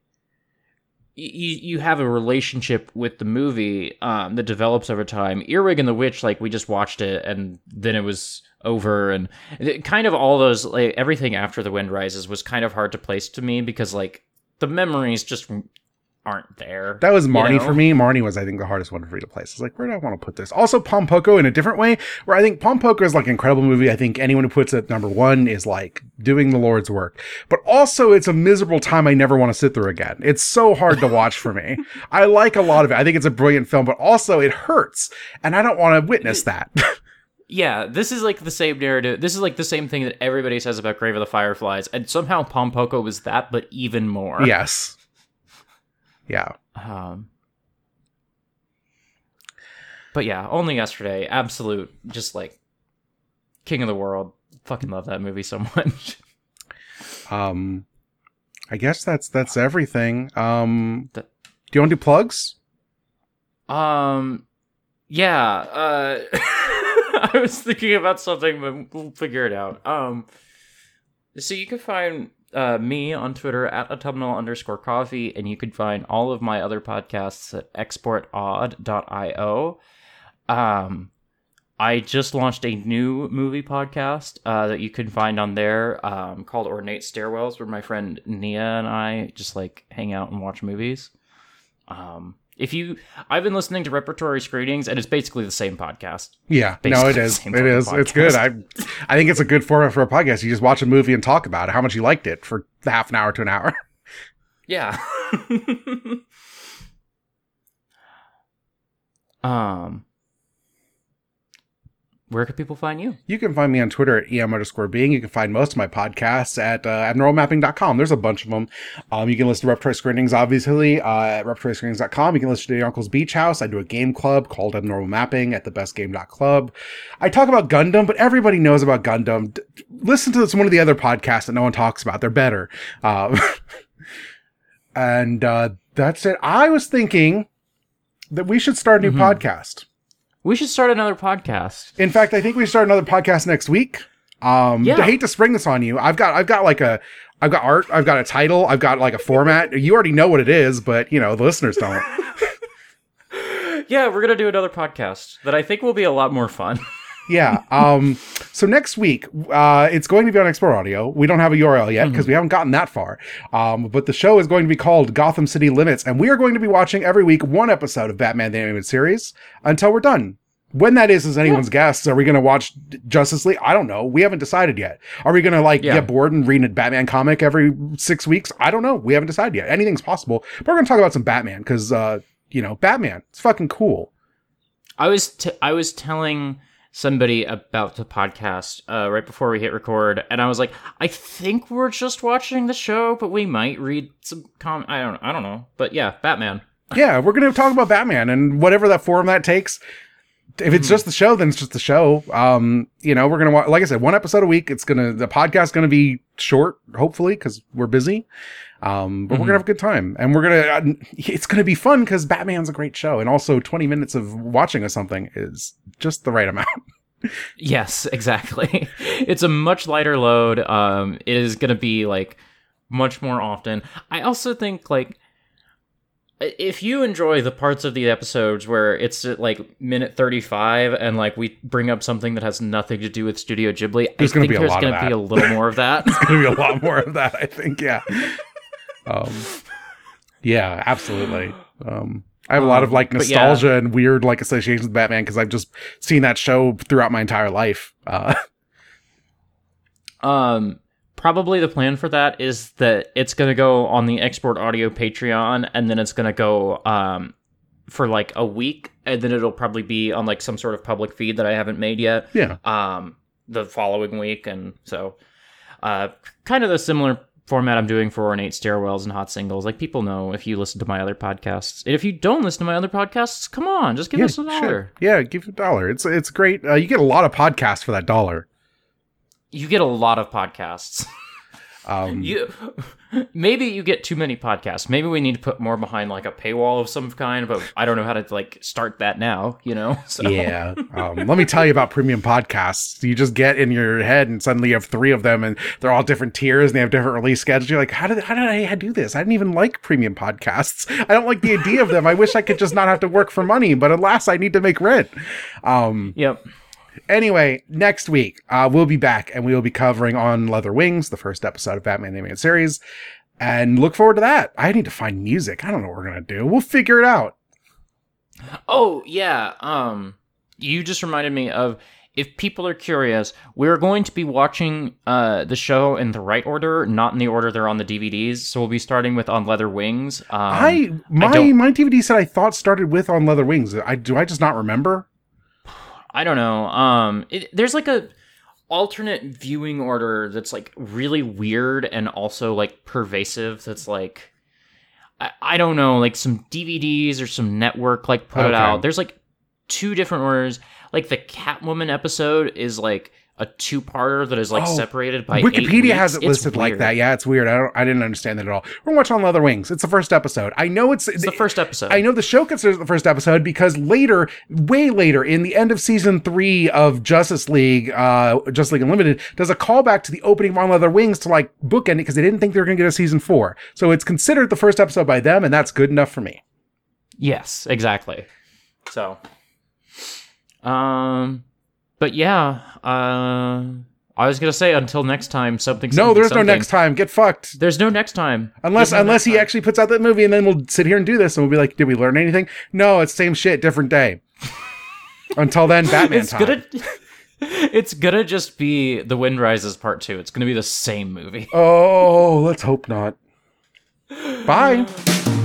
You you have a relationship with the movie um, that develops over time. Earwig and the Witch, like we just watched it and then it was over, and it, kind of all those like everything after the wind rises was kind of hard to place to me because like the memories just aren't there. That was you Marnie know? for me. Marnie was, I think, the hardest one for me to place. I was like, where do I want to put this? Also, Pompoko in a different way, where I think Pompoko is like an incredible movie. I think anyone who puts it number one is like doing the Lord's work. But also, it's a miserable time I never want to sit through again. It's so hard to watch for me. I like a lot of it. I think it's a brilliant film, but also it hurts, and I don't want to witness that. Yeah, this is like the same narrative. This is like the same thing that everybody says about Grave of the Fireflies, and somehow Pompoko was that, but even more. yes. Yeah. Um, but yeah, only yesterday, absolute, just like king of the world. Fucking love that movie so much. Um, I guess that's that's everything. Um, Th- do you want to do plugs? Um, yeah. Uh, I was thinking about something, but we'll figure it out. Um, so you can find uh, me on Twitter at autumnal underscore coffee, and you can find all of my other podcasts at exportodd.io. Um, I just launched a new movie podcast uh, that you can find on there um, called Ornate Stairwells, where my friend Nia and I just like hang out and watch movies. Um, if you, I've been listening to repertory screenings, and it's basically the same podcast. Yeah, no, basically it the is. same It fucking is. It's good. I. I think it's a good format for a podcast. You just watch a movie and talk about it, how much you liked it for half an hour to an hour. Yeah. um, where can people find you? You can find me on Twitter at em underscore being. You can find most of my podcasts at uh, abnormalmapping.com. There's a bunch of them. Um, you can listen to Repertory Screenings, obviously, uh, at repertoryscreenings.com. You can listen to Your Uncle's Beach House. I do a game club called Abnormal Mapping at thebestgame.club. I talk about Gundam, but everybody knows about Gundam. D- listen to some of the other podcasts that no one talks about. They're better. Um, and uh, that's it. I was thinking that we should start a new Mhm. podcast. We should start another podcast. In fact, I think we start another podcast next week. Um, Yeah. I hate to spring this on you. I've got, I've got like a, I've got art, I've got a title, I've got like a format. You already know what it is, but you know the listeners don't. Yeah, we're gonna do another podcast that I think will be a lot more fun. yeah. Um. So next week, uh, it's going to be on Export Audio. We don't have a URL yet because we haven't gotten that far. Um. But the show is going to be called Gotham City Limits, and we are going to be watching every week one episode of Batman the Animated Series until we're done. When that is, is anyone's guess. Are we going to watch Justice League? I don't know. We haven't decided yet. Are we going to like Yeah. get bored and read a Batman comic every six weeks? I don't know. We haven't decided yet. Anything's possible. But we're going to talk about some Batman because, uh, you know, Batman. It's fucking cool. I was t- I was telling somebody about the podcast uh, right before we hit record, and I was like, I think we're just watching the show, but we might read some com. I don't I don't know, but yeah, Batman. Yeah, we're to talk about Batman and whatever that form that takes. If it's just the show, then it's just the show. Um, you know, we're gonna wa- like I said, one episode a week. It's gonna the podcast's gonna be short, hopefully, because we're busy. Um, but we're gonna have a good time, and we're gonna. Uh, it's gonna be fun because Batman's a great show, and also twenty minutes of watching of something is just the right amount. Yes, exactly. it's a much lighter load. Um, it is to be like much more often. I also think like if you enjoy the parts of the episodes where it's at like minute 35 and like we bring up something that has nothing to do with Studio Ghibli, There's I gonna think be a there's going to be a little more of that. There's gonna be a lot more of that, I think. Yeah. Um, yeah, absolutely. Um, I have a lot of like but yeah. nostalgia and weird like associations with Batman because I've just seen that show throughout my entire life. Uh, Um, probably the plan for that is that it's going to go on the Export Audio Patreon, and then it's going to go um for like a week, and then it'll probably be on like some sort of public feed that I haven't made yet. yeah. Um, the following week, and so uh, kind of the similar format I'm doing for Ornate Stairwells and Hot Singles. Like people know if you listen to my other podcasts, and if you don't listen to my other podcasts, come on, just give Yeah, us a dollar. sure. Yeah, give a dollar. It's it's great. Uh, you get a lot of podcasts for that dollar. You get a lot of podcasts. Um, You maybe you get too many podcasts. Maybe we need to put more behind like a paywall of some kind, but I don't know how to like start that now, you know? So yeah. Um, let me tell you about premium podcasts. You just get in your head and suddenly you have three of them and they're all different tiers and they have different release schedules. You're like, how did, how did I do this? I didn't even like premium podcasts. I don't like the idea of them. I wish I could just not have to work for money, but alas, I need to make rent. Um, Yep. Anyway, next week, uh, we'll be back and we will be covering on Leather Wings, the first episode of Batman the Animated Series. And look forward to that. I need to find music. I don't know what we're going to do. We'll figure it out. Oh, yeah. Um you just reminded me of if people are curious, we're going to be watching uh, the show in the right order, not in the order they're on the DVDs. So we'll be starting with On Leather Wings. Um, I my don't- my DVD said I thought started with on leather wings. I do I just not remember. I don't know. Um, it, there's like a alternate viewing order that's like really weird and also like pervasive. That's like, I, I don't know, like some DVDs or some network like put it out. There's like two different orders. Like the Catwoman episode is like a two-parter that is like Oh, separated by Wikipedia has it listed like that. Yeah, it's weird. I don't I didn't understand that at all. We're watching on leather wings. It's the first episode. I know it's It's the first episode. I know the show considers it the first episode because later, way later, in the end of season three of Justice League, uh, Justice League Unlimited, does a callback to the opening of On Leather Wings to like bookend it because they didn't think they were going to get a season four. So it's considered the first episode by them, and that's good enough for me. Yes, exactly. So, um, but yeah, uh, I was gonna say until next time, something. No, something, there's no next time. Get fucked. There's no next time. Unless no unless he time. actually puts out that movie, and then we'll sit here and do this, and we'll be like, did we learn anything? No, it's same shit, different day. Until then, Batman it's time. gonna. It's gonna just be The Wind Rises Part Two. It's gonna be the same movie. Oh, let's hope not. Bye.